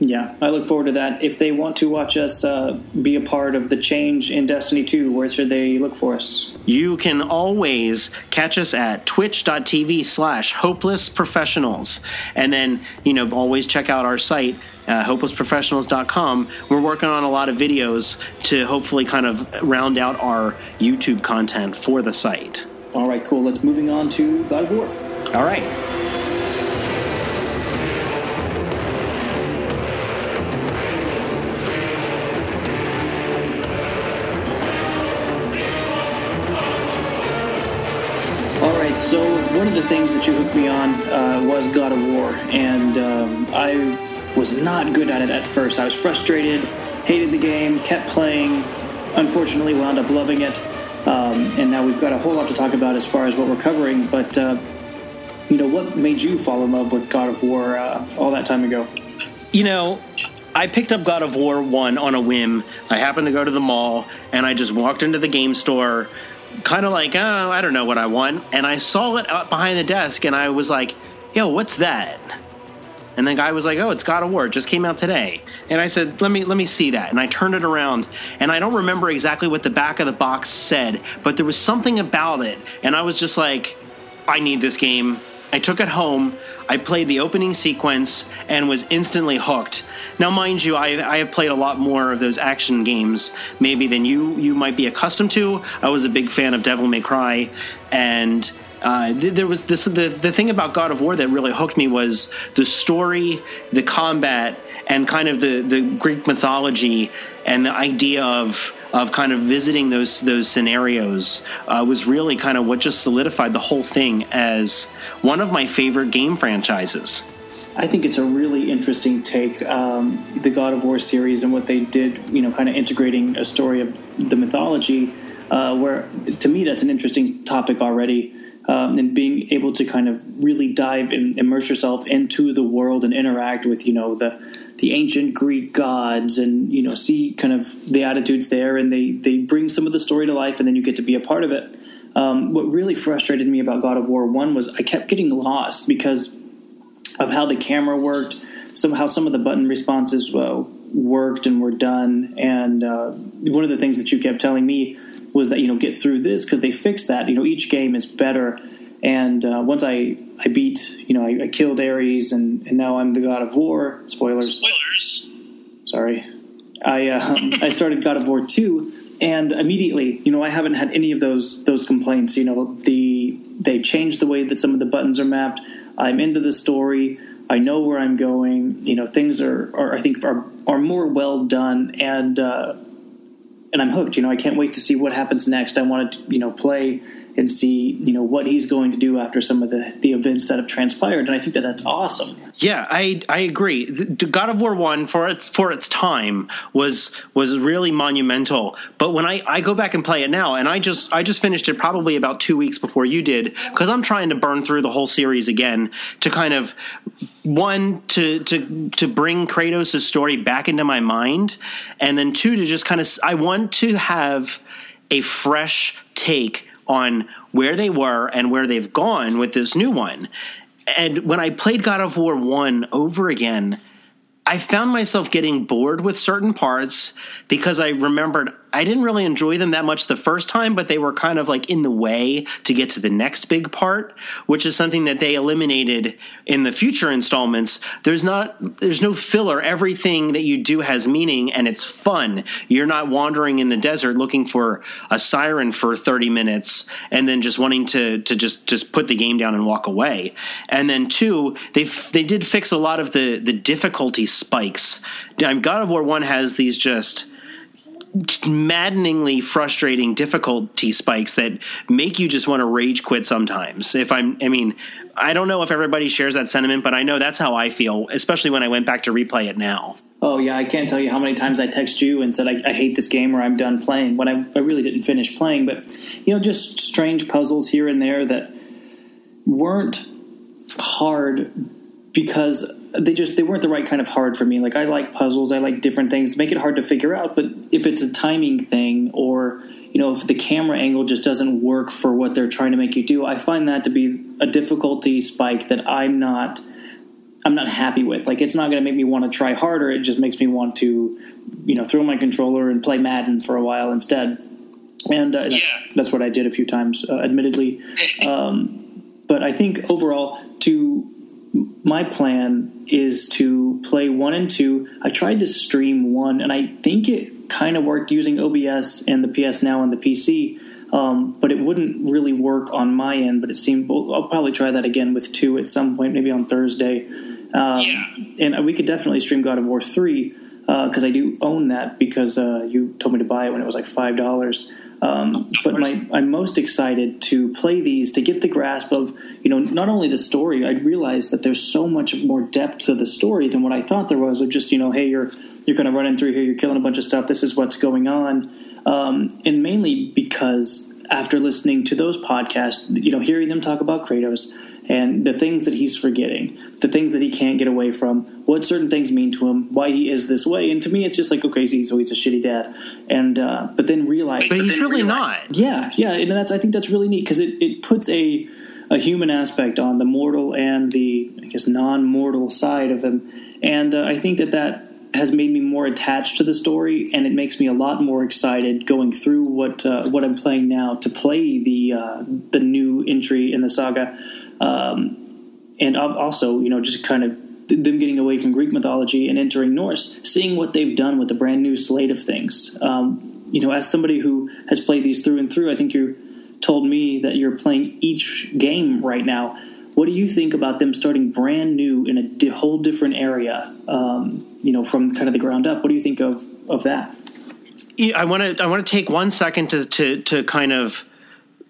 Yeah, I look forward to that. If they want to watch us uh, be a part of the change in Destiny 2, where should they look for us? You can always catch us at twitch.tv slash hopeless professionals. And then, you know, always check out our site, uh, hopelessprofessionals.com. We're working on a lot of videos to hopefully kind of round out our YouTube content for the site. All right, cool. Let's moving on to God of War. All right. One of the things that you hooked me on uh, was God of War, and um, I was not good at it at first. I was frustrated, hated the game, kept playing. Unfortunately, wound up loving it, um, and now we've got a whole lot to talk about as far as what we're covering. But uh, you know, what made you fall in love with God of War uh, all that time ago? You know, I picked up God of War 1 on a whim. I happened to go to the mall and I just walked into the game store kind of like, oh, I don't know what I want. And I saw it up behind the desk and I was like, yo, what's that? And the guy was like, "Oh, it's God of War. It just came out today." And I said, "Let me let me see that." And I turned it around, and I don't remember exactly what the back of the box said, but there was something about it, and I was just like, "I need this game." I took it home. I played the opening sequence and was instantly hooked. Now, mind you, I, I, have played a lot more of those action games, maybe than you you might be accustomed to. I was a big fan of Devil May Cry, and uh, there was this the the thing about God of War that really hooked me was the story, the combat, and kind of the the Greek mythology and the idea of of kind of visiting those those scenarios uh, was really kind of what just solidified the whole thing as one of my favorite game franchises. I think it's a really interesting take, um, the God of War series and what they did, you know, kind of integrating a story of the mythology, uh, where to me that's an interesting topic already. Um, and being able to kind of really dive and immerse yourself into the world and interact with, you know, the the ancient Greek gods and you know see kind of the attitudes there, and they they bring some of the story to life, and then you get to be a part of it. Um, what really frustrated me about God of War One was I kept getting lost because of how the camera worked, some how some of the button responses uh, worked and were done, and uh, one of the things that you kept telling me was that you know get through this because they fixed that. You know each game is better, and uh, once I I beat you know I, I, killed Ares and and now I'm the God of War. Spoilers. Spoilers. Sorry. I uh, I started God of War two and immediately, you know, I haven't had any of those those complaints. You know, the they changed the way that some of the buttons are mapped. I'm into the story. I know where I'm going. You know, things are, are I think are are more well done, and uh, and I'm hooked. You know, I can't wait to see what happens next. I want to you know play and see you know what he's going to do after some of the the events that have transpired. And I think that that's awesome. Yeah, I I agree. The, God of War one for its for its time was was really monumental. But when I I go back and play it now, and I just I just finished it probably about two weeks before you did because I'm trying to burn through the whole series again to kind of one to to to bring Kratos' story back into my mind, and then two to just kind of I want to have a fresh take on where they were and where they've gone with this new one. And when I played God of War 1 over again, I found myself getting bored with certain parts because I remembered I didn't really enjoy them that much the first time, but they were kind of like in the way to get to the next big part, which is something that they eliminated in the future installments. There's not there's no filler. Everything that you do has meaning and it's fun. You're not wandering in the desert looking for a siren for 30 minutes and then just wanting to to just just put the game down and walk away. And then two, they they did fix a lot of the the difficulty spikes. God of War 1 has these just maddeningly frustrating difficulty spikes that make you just want to rage quit sometimes. If I'm, I mean, I don't know if everybody shares that sentiment, but I know that's how I feel, especially when I went back to replay it now. Oh yeah, I can't tell you how many times I text you and said I, I hate this game or I'm done playing when I, I really didn't finish playing. But you know, just strange puzzles here and there that weren't hard because they just they weren't the right kind of hard for me. Like I like puzzles, I like different things, make it hard to figure out. But if it's a timing thing, or you know, if the camera angle just doesn't work for what they're trying to make you do, I find that to be a difficulty spike that I'm not I'm not happy with. Like it's not going to make me want to try harder. It just makes me want to, you know, throw my controller and play Madden for a while instead. And uh, yeah. that's, that's, what I did a few times, uh, admittedly. Um, but I think overall, to my plan is to play one and two. I tried to stream one, and I think it kind of worked using OBS and the PS Now on the PC. Um, but it wouldn't really work on my end. But it seemed I'll probably try that again with two at some point, maybe on Thursday. Um, yeah. And we could definitely stream God of War three because uh, I do own that because uh, you told me to buy it when it was like five dollars. Um, but my, I'm most excited to play these to get the grasp of, you know, not only the story. I realized that there's so much more depth to the story than what I thought there was. Of just, you know, hey, you're you're kind of running through here, you're killing a bunch of stuff. This is what's going on, um, and mainly because after listening to those podcasts, you know, hearing them talk about Kratos and the things that he's forgetting, the things that he can't get away from, what certain things mean to him, why he is this way. And to me, it's just like, okay, so he's a shitty dad. And uh, but then realize, but, he's really realize, not. Yeah, yeah, and that's I think that's really neat because it, it puts a a human aspect on the mortal and the I guess non mortal side of him, and uh, I think that that has made me more attached to the story, and it makes me a lot more excited going through what uh, what I'm playing now to play the uh, the new entry in the saga um, and also, you know, just kind of them getting away from Greek mythology and entering Norse, seeing what they've done with the brand new slate of things. Um, you know, as somebody who has played these through and through, I think you told me that you're playing each game right now. What do you think about them starting brand new in a di- whole different area? Um, you know, from kind of the ground up. What do you think of of that? I want to I want to take one second to to to kind of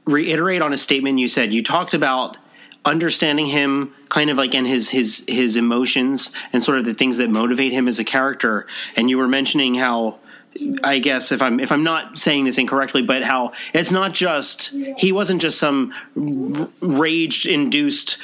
reiterate on a statement you said. You talked about understanding him kind of like in his his his emotions and sort of the things that motivate him as a character and you were mentioning how I guess if I'm if I'm not saying this incorrectly, but how it's not just he wasn't just some rage induced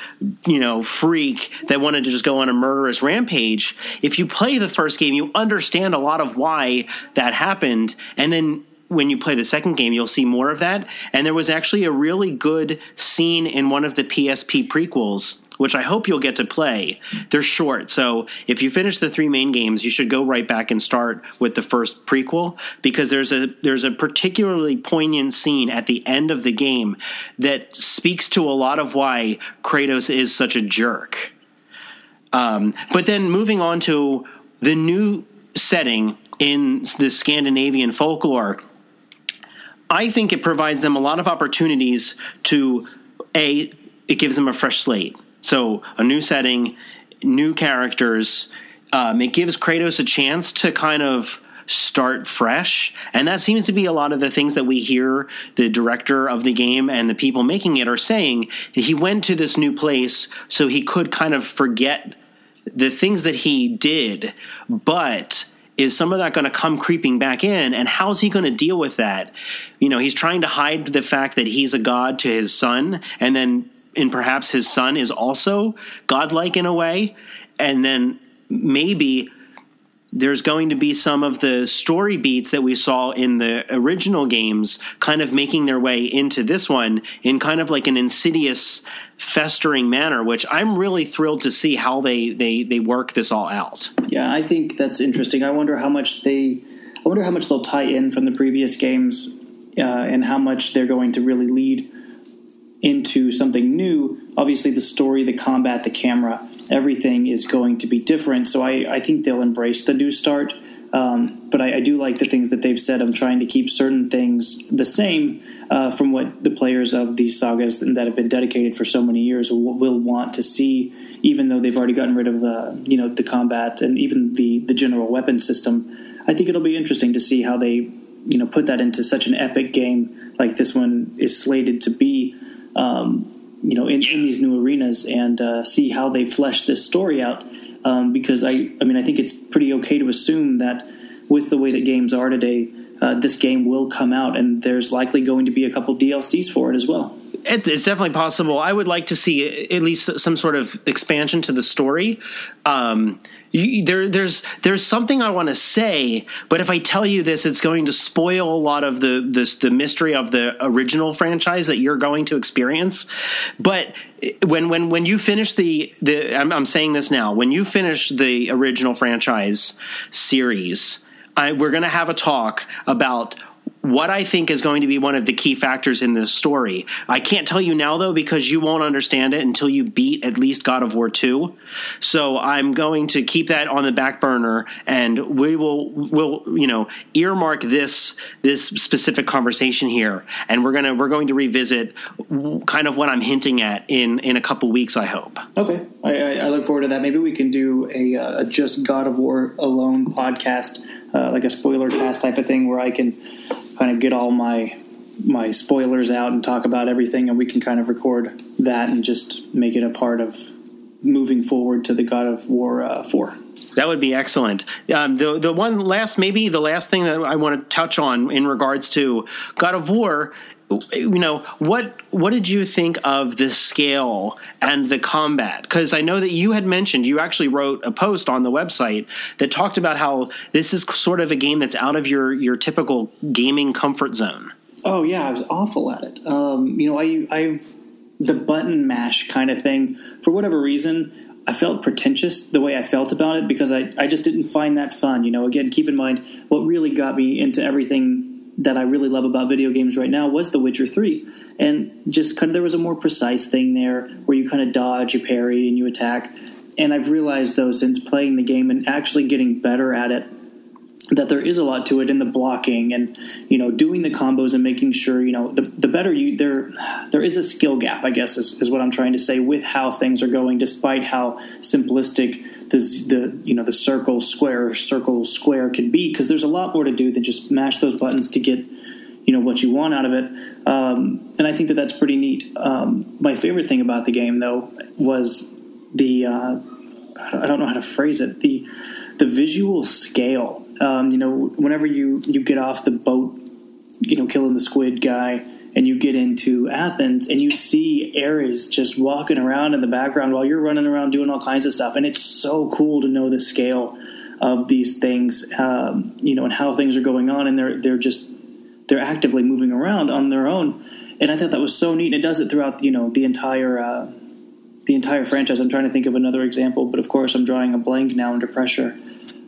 you know freak that wanted to just go on a murderous rampage. If you play the first game, you understand a lot of why that happened, and then when you play the second game, you'll see more of that. And there was actually a really good scene in one of the PSP prequels, which I hope you'll get to play. They're short, so if you finish the three main games, you should go right back and start with the first prequel because there's a there's a particularly poignant scene at the end of the game that speaks to a lot of why Kratos is such a jerk. Um, but then moving on to the new setting in the Scandinavian folklore I think it provides them a lot of opportunities to a it gives them a fresh slate. So a new setting, new characters. Um, it gives Kratos a chance to kind of start fresh. And that seems to be a lot of the things that we hear the director of the game and the people making it are saying. He went to this new place so he could kind of forget the things that he did, but is some of that going to come creeping back in and how's he going to deal with that? You know he's trying to hide the fact that he's a god to his son and then and perhaps his son is also godlike in a way and then maybe there's going to be some of the story beats that we saw in the original games kind of making their way into this one in kind of like an insidious festering manner which i'm really thrilled to see how they they they work this all out. Yeah i think that's interesting. I wonder how much they i wonder how much they'll tie in from the previous games uh, and how much they're going to really lead into something new. Obviously the story the combat the camera everything is going to be different. So I, I think they'll embrace the new start. Um, but I, I, do like the things that they've said. I'm trying to keep certain things the same uh, from what the players of these sagas that have been dedicated for so many years will, will want to see, even though they've already gotten rid of uh, you know the combat and even the the general weapon system. I think it'll be interesting to see how they you know put that into such an epic game like this one is slated to be. Um, you know, in, in these new arenas and uh, see how they flesh this story out. Um, because I, I mean, I think it's pretty okay to assume that with the way that games are today, uh, this game will come out, and there's likely going to be a couple DLCs for it as well. It's definitely possible. I would like to see at least some sort of expansion to the story. Um, you, there, there's there's something I want to say, but if I tell you this, it's going to spoil a lot of the this, the mystery of the original franchise that you're going to experience. But when when when you finish the the I'm, I'm saying this now, when you finish the original franchise series, I, we're going to have a talk about what I think is going to be one of the key factors in this story. I can't tell you now though because you won't understand it until you beat at least God of War 2. So I'm going to keep that on the back burner and we will will you know earmark this this specific conversation here and we're going to we're going to revisit kind of what I'm hinting at in in a couple weeks I hope. Okay. I, I look forward to that. Maybe we can do a, uh, a just God of War alone podcast uh, like a spoiler cast type of thing where I can kind of get all my my spoilers out and talk about everything, and we can kind of record that and just make it a part of moving forward to the God of War uh, four. That would be excellent. Um, the the one last, maybe the last thing that I want to touch on in regards to God of War you know what what did you think of the scale and the combat? Because i know that you had mentioned you actually wrote a post on the website that talked about how this is sort of a game that's out of your your typical gaming comfort zone. Oh yeah i was awful at it. Um, you know i i the button mash kind of thing for whatever reason I felt pretentious the way I felt about it because I, I just didn't find that fun. You know, again, keep in mind what really got me into everything that I really love about video games right now was The Witcher 3. And just kind of there was a more precise thing there where you kind of dodge, you parry, and you attack. And I've realized, though, since playing the game and actually getting better at it, that there is a lot to it in the blocking and you know doing the combos and making sure you know the, the better you there there is a skill gap i guess is, is what i'm trying to say with how things are going despite how simplistic the, the you know the circle square circle square can be because there's a lot more to do than just mash those buttons to get you know what you want out of it. Um, and i think that that's pretty neat. Um, my favorite thing about the game though was the uh, i don't know how to phrase it the the visual scale um, you know whenever you you get off the boat you know killing the squid guy and you get into Athens and you see Ares just walking around in the background while you're running around doing all kinds of stuff. And it's so cool to know the scale of these things, um, you know, and how things are going on. And they're, they're just, they're actively moving around on their own. And I thought that was so neat. And it does it throughout, you know, the entire, uh, the entire franchise. I'm trying to think of another example, but of course I'm drawing a blank now under pressure.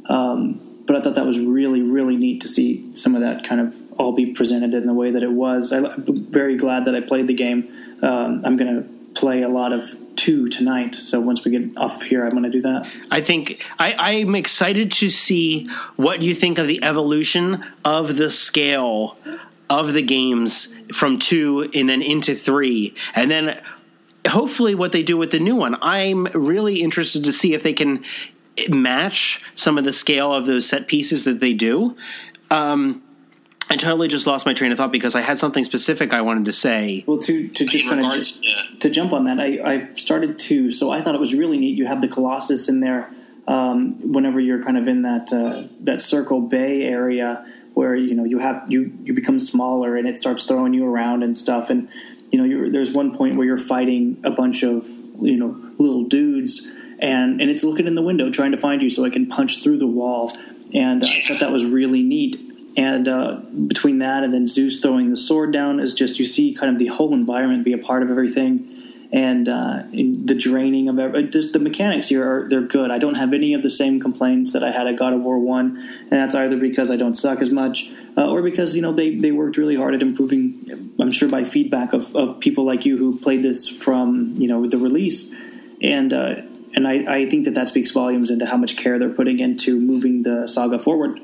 Um, but I thought that was really, really neat to see some of that kind of all be presented in the way that it was. I, am very glad that I played the game. Um, I'm going to play a lot of two tonight. So once we get off of here, I'm going to do that. I think I, I'm excited to see what you think of the evolution of the scale of the games from two and then into three, and then hopefully what they do with the new one. I'm really interested to see if they can match some of the scale of those set pieces that they do. Um, I totally just lost my train of thought because I had something specific I wanted to say. Well, to to just kind of ju- yeah. to jump on that, I I started to. So I thought it was really neat. You have the Colossus in there. Um, whenever you're kind of in that uh, that Circle Bay area where you know you have you you become smaller and it starts throwing you around and stuff, and you know there's one point where you're fighting a bunch of you know little dudes and and it's looking in the window trying to find you so I can punch through the wall. And uh, I thought that was really neat and uh, between that and then Zeus throwing the sword down is just you see kind of the whole environment be a part of everything, and uh, the draining of every, just the mechanics here are they're good. I don't have any of the same complaints that I had at God of War One, and that's either because I don't suck as much uh, or because you know they they worked really hard at improving. I'm sure by feedback of, of people like you who played this from you know the release, and uh, and I, I think that that speaks volumes into how much care they're putting into moving the saga forward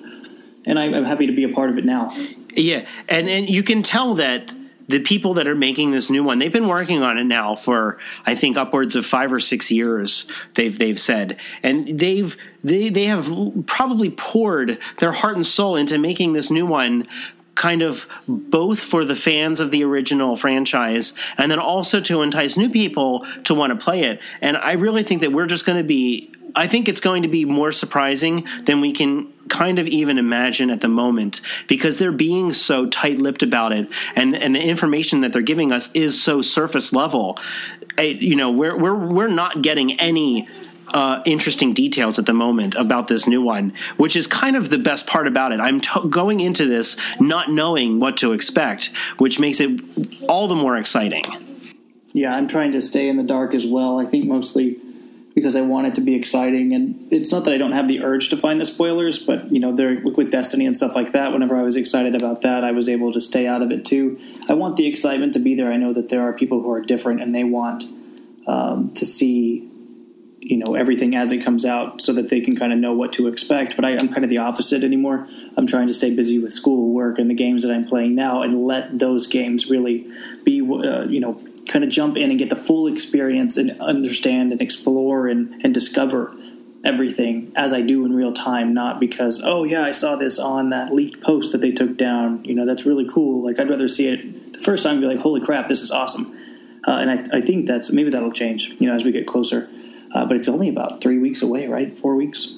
and I'm happy to be a part of it now. Yeah, and and you can tell that the people that are making this new one, they've been working on it now for I think upwards of five or six years. They've they've said, and they've they they have probably poured their heart and soul into making this new one kind of both for the fans of the original franchise and then also to entice new people to want to play it. And I really think that we're just going to be I think it's going to be more surprising than we can kind of even imagine at the moment because they're being so tight-lipped about it and and the information that they're giving us is so surface level. I, you know, we're we're we're not getting any uh, interesting details at the moment about this new one, which is kind of the best part about it. I'm t- going into this not knowing what to expect, which makes it all the more exciting. Yeah, I'm trying to stay in the dark as well. I think mostly because I want it to be exciting. And it's not that I don't have the urge to find the spoilers, but you know, there with Destiny and stuff like that. Whenever I was excited about that, I was able to stay out of it too. I want the excitement to be there. I know that there are people who are different and they want um, to see you know everything as it comes out so that they can kind of know what to expect but I, am kind of the opposite anymore i'm trying to stay busy with school work and the games that i'm playing now and let those games really be uh, you know kind of jump in and get the full experience and understand and explore and, and discover everything as I do in real time, not because, oh, yeah, I saw this on that leaked post that they took down. You know, that's really cool. Like, I'd rather see it the first time be like, holy crap, this is awesome. Uh, and I, I think that's maybe that'll change, you know, as we get closer. Uh, but it's only about three weeks away, right? Four weeks?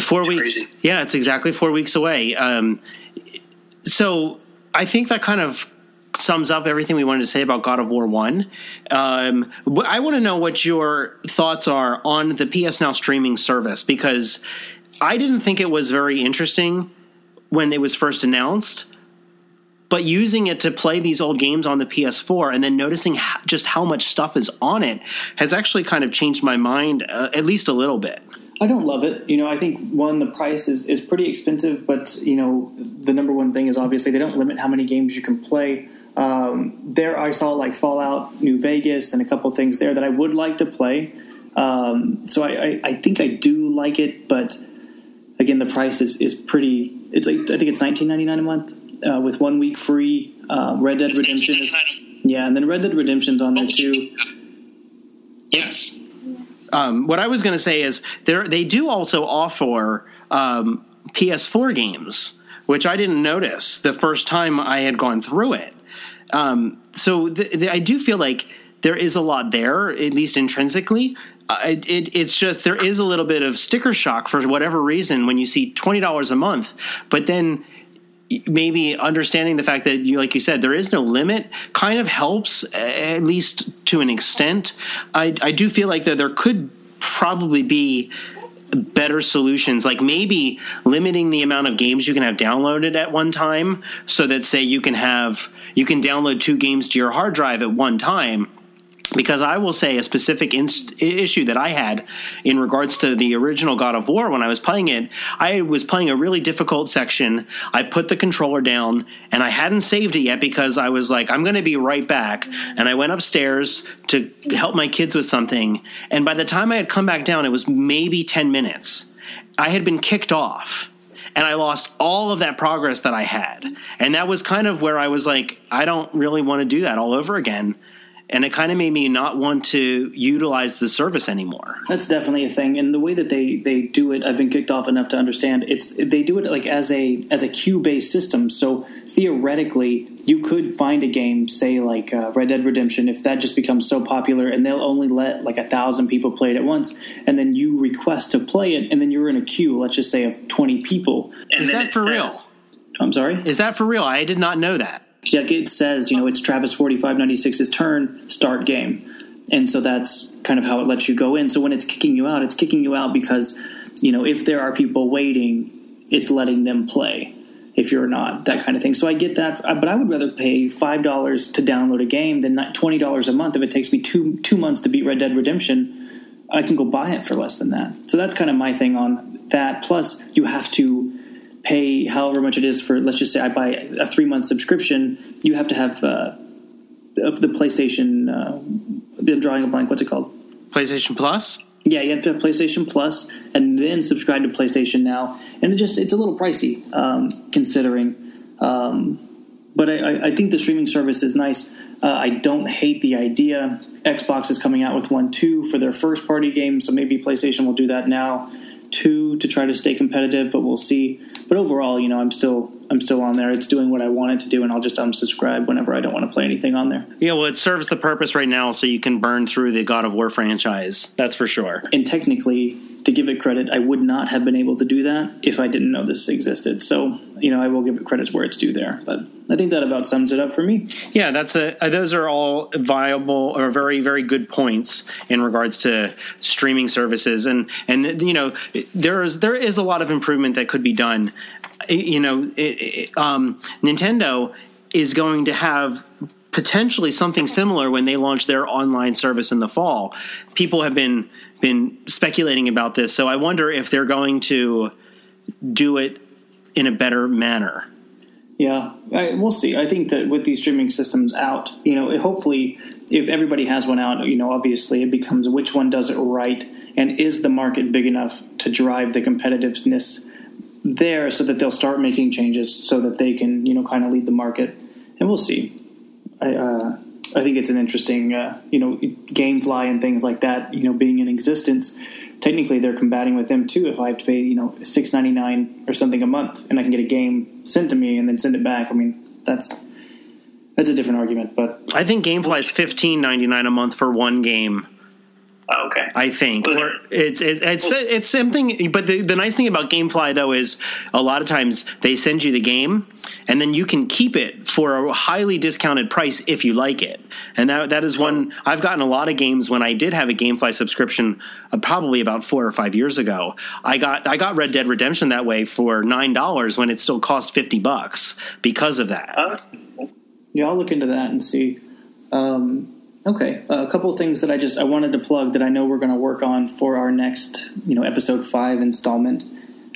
Four it's weeks. Crazy. Yeah, it's exactly four weeks away. Um, so I think that kind of sums up everything we wanted to say about God of War One. Um, I want to know what your thoughts are on the PS Now streaming service because I didn't think it was very interesting when it was first announced. But using it to play these old games on the PS4 and then noticing just how much stuff is on it has actually kind of changed my mind, uh, at least a little bit. I don't love it. You know, I think one, the price is, is pretty expensive, but you know, the number one thing is obviously they don't limit how many games you can play. Um, there, I saw like Fallout New Vegas and a couple things there that I would like to play. Um, so I, I, I, think I do like it, but again, the price is, is pretty. It's like I think it's nineteen ninety nine a month uh, with one week free. Uh, Red Dead Redemption is yeah, and then Red Dead Redemption's on there too. Yes. Um, what I was going to say is they they do also offer um, PS4 games, which I didn't notice the first time I had gone through it. Um, so th- th- I do feel like there is a lot there, at least intrinsically. Uh, it, it, it's just there is a little bit of sticker shock for whatever reason when you see twenty dollars a month, but then maybe understanding the fact that you like you said there is no limit kind of helps at least to an extent. I, I do feel like that there could probably be better solutions like maybe limiting the amount of games you can have downloaded at one time so that say you can have you can download two games to your hard drive at one time because I will say a specific issue that I had in regards to the original God of War when I was playing it. I was playing a really difficult section. I put the controller down and I hadn't saved it yet because I was like, I'm going to be right back. And I went upstairs to help my kids with something. And by the time I had come back down, it was maybe 10 minutes. I had been kicked off and I lost all of that progress that I had. And that was kind of where I was like, I don't really want to do that all over again and it kind of made me not want to utilize the service anymore. That's definitely a thing, and the way that they they do it, I've been kicked off enough to understand. It's they do it like as a as a queue based system. So theoretically, you could find a game, say like uh, Red Dead Redemption, if that just becomes so popular, and they'll only let like a thousand people play it at once, and then you request to play it, and then you're in a queue, let's just say of twenty people. And Is that for says- real? I'm sorry. Is that for real? I did not know that. Like it says, you know, it's Travis 4596's turn, start game. And so that's kind of how it lets you go in. So when it's kicking you out, it's kicking you out because, you know, if there are people waiting, it's letting them play. If you're not, that kind of thing. So I get that, uh, but I would rather pay five dollars to download a game than twenty dollars a month. If it takes me two two months to beat Red Dead Redemption, I can go buy it for less than that. So that's kind of my thing on that. Plus, you have to pay however much it is for. Let's just say I buy a three month subscription. You have to have uh, the PlayStation. Uh, I'm drawing a blank. What's it called? PlayStation Plus. Yeah, you have to have PlayStation Plus and then subscribe to PlayStation Now, and it just it's a little pricey um, considering. Um, but I, I- think the streaming service is nice. Uh, I don't hate the idea. Xbox is coming out with one too for their first party game, so maybe PlayStation will do that now too to try to stay competitive. But we'll see. But overall, you know, I'm still I'm still on there. It's doing what I want it to do, and I'll just unsubscribe whenever I don't want to play anything on there. Yeah, well, it serves the purpose right now, so you can burn through the God of War franchise. That's for sure. and technically, to give it credit, I would not have been able to do that if I didn't know this existed. So, you know, I will give it credit where it's due there. But I think that about sums it up for me. Yeah, that's a. uh, Those are all viable or very, very good points in regards to streaming services, and and you know there is there is a lot of improvement that could be done. You know, it, it, um, Nintendo is going to have potentially something similar when they launch their online service in the fall. People have been been speculating about this, so I wonder if they're going to do it in a better manner. Yeah, I, we'll see. I think that with these streaming systems out, you know, hopefully, if everybody has one out, you know, obviously it becomes which one does it right, and is the market big enough to drive the competitiveness there, so that they'll start making changes, so that they can, you know, kind of lead the market, and we'll see. I, uh, I think it's an interesting, uh, you know, GameFly and things like that, you know, being in existence. Technically, they're combating with them too. If I have to pay, you know, six ninety nine or something a month, and I can get a game sent to me and then send it back, I mean, that's that's a different argument. But I think GameFly is fifteen ninety nine a month for one game. Oh, okay. I think Well, or it's it, it's it's something. But the, the nice thing about GameFly though is a lot of times they send you the game, and then you can keep it for a highly discounted price if you like it. And that that is one I've gotten a lot of games when I did have a GameFly subscription, uh, probably about four or five years ago. I got I got Red Dead Redemption that way for nine dollars when it still cost fifty bucks because of that. Uh, yeah, I'll look into that and see. Um, okay, uh, a couple of things that I just I wanted to plug that I know we're going to work on for our next, you know, episode five installment.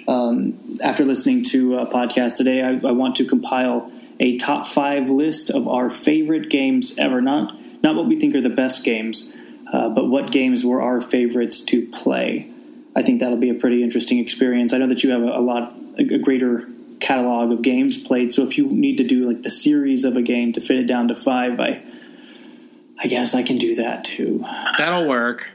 Um, after listening to a podcast today, I, I want to compile a top five list of our favorite games ever. Not not what we think are the best games, uh, but what games were our favorites to play. I think that'll be a pretty interesting experience. I know that you have a, a lot, a, a greater catalog of games played. So if you need to do like the series of a game to fit it down to five, I, I guess I can do that too. That'll work.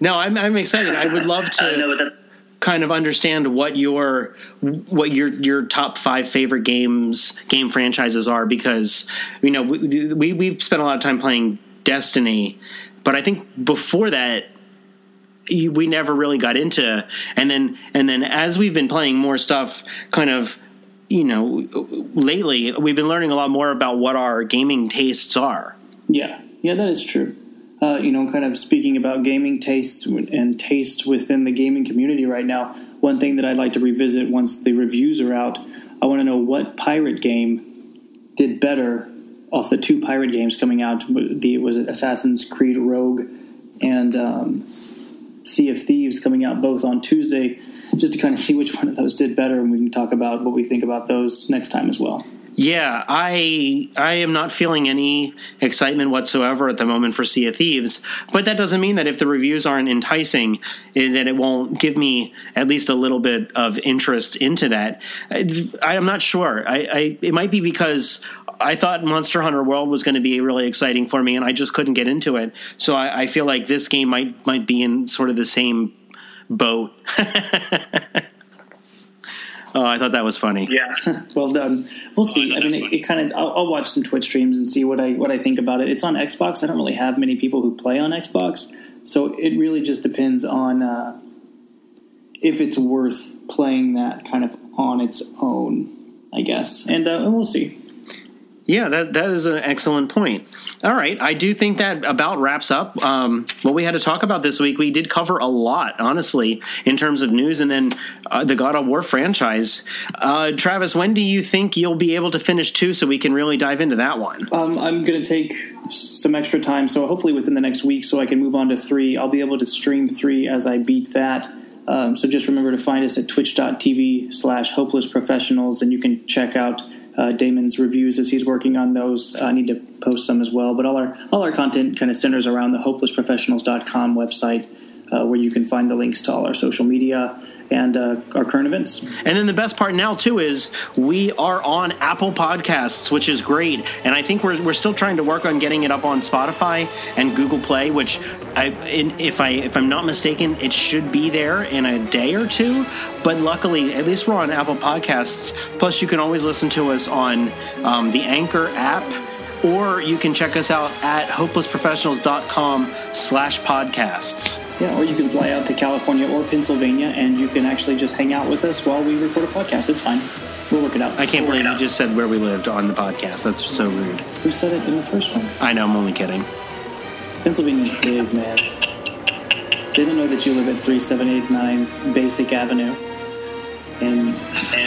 No, I'm I'm excited. I would love to uh, no, that's kind of understand what your what your your top five favorite games game franchises are because you know we, we we've spent a lot of time playing Destiny, but I think before that we never really got into and then and then as we've been playing more stuff kind of you know lately we've been learning a lot more about what our gaming tastes are Yeah, yeah, that is true. Uh, you know, kind of speaking about gaming tastes and taste within the gaming community right now. One thing that I'd like to revisit once the reviews are out, I want to know what pirate game did better off the two pirate games coming out. The was it Assassin's Creed Rogue and um, Sea of Thieves coming out both on Tuesday, just to kind of see which one of those did better, and we can talk about what we think about those next time as well. Yeah, I I am not feeling any excitement whatsoever at the moment for Sea of Thieves, but that doesn't mean that if the reviews aren't enticing, eh, that it won't give me at least a little bit of interest into that. I, I'm not sure. I, I it might be because I thought Monster Hunter World was going to be really exciting for me, and I just couldn't get into it. So I, I feel like this game might might be in sort of the same boat. Oh, I thought that was funny. Yeah. well done. We'll see. Oh, I, I mean, it, it kind of. I'll, I'll watch some Twitch streams and see what I what I think about it. It's on Xbox. I don't really have many people who play on Xbox, so it really just depends on uh, if it's worth playing that kind of on its own. I guess, and uh, we'll see. Yeah, that that is an excellent point. All right, I do think that about wraps up um, what we had to talk about this week. We did cover a lot, honestly, in terms of news, and then uh, the God of War franchise. Uh, Travis, when do you think you'll be able to finish two, so we can really dive into that one? Um, I'm going to take some extra time, so hopefully within the next week, so I can move on to three. I'll be able to stream three as I beat that. Um, so just remember to find us at twitch.tv slash hopeless professionals, and you can check out uh, Damon's reviews as he's working on those. I need to post some as well, but all our all our content kind of centers around the hopelessprofessionals.com website, uh, where you can find the links to all our social media and uh, our current events. And then the best part now too is we are on Apple Podcasts, which is great. And I think we're, we're still trying to work on getting it up on Spotify and Google Play, which I, in, if I if I'm not mistaken, it should be there in a day or two. But luckily, at least we're on Apple Podcasts. Plus, you can always listen to us on um, the Anchor app. Or you can check us out at hopelessprofessionals.com slash podcasts. Yeah, or you can fly out to California or Pennsylvania, and you can actually just hang out with us while we record a podcast. It's fine. We'll work it out. I can't We'll believe you just said where we lived on the podcast. That's so rude. Who said it in the first one? I know, I'm only kidding. Pennsylvania's big, man. They don't know that you live at 3789 Basic Avenue in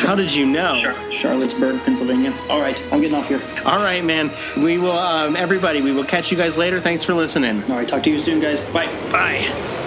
How did you know? Sure. Charlottesburg, Pennsylvania. All right, I'm getting off here. All right, man. We will, um, everybody, we will catch you guys later. Thanks for listening. All right, talk to you soon, guys. Bye. Bye.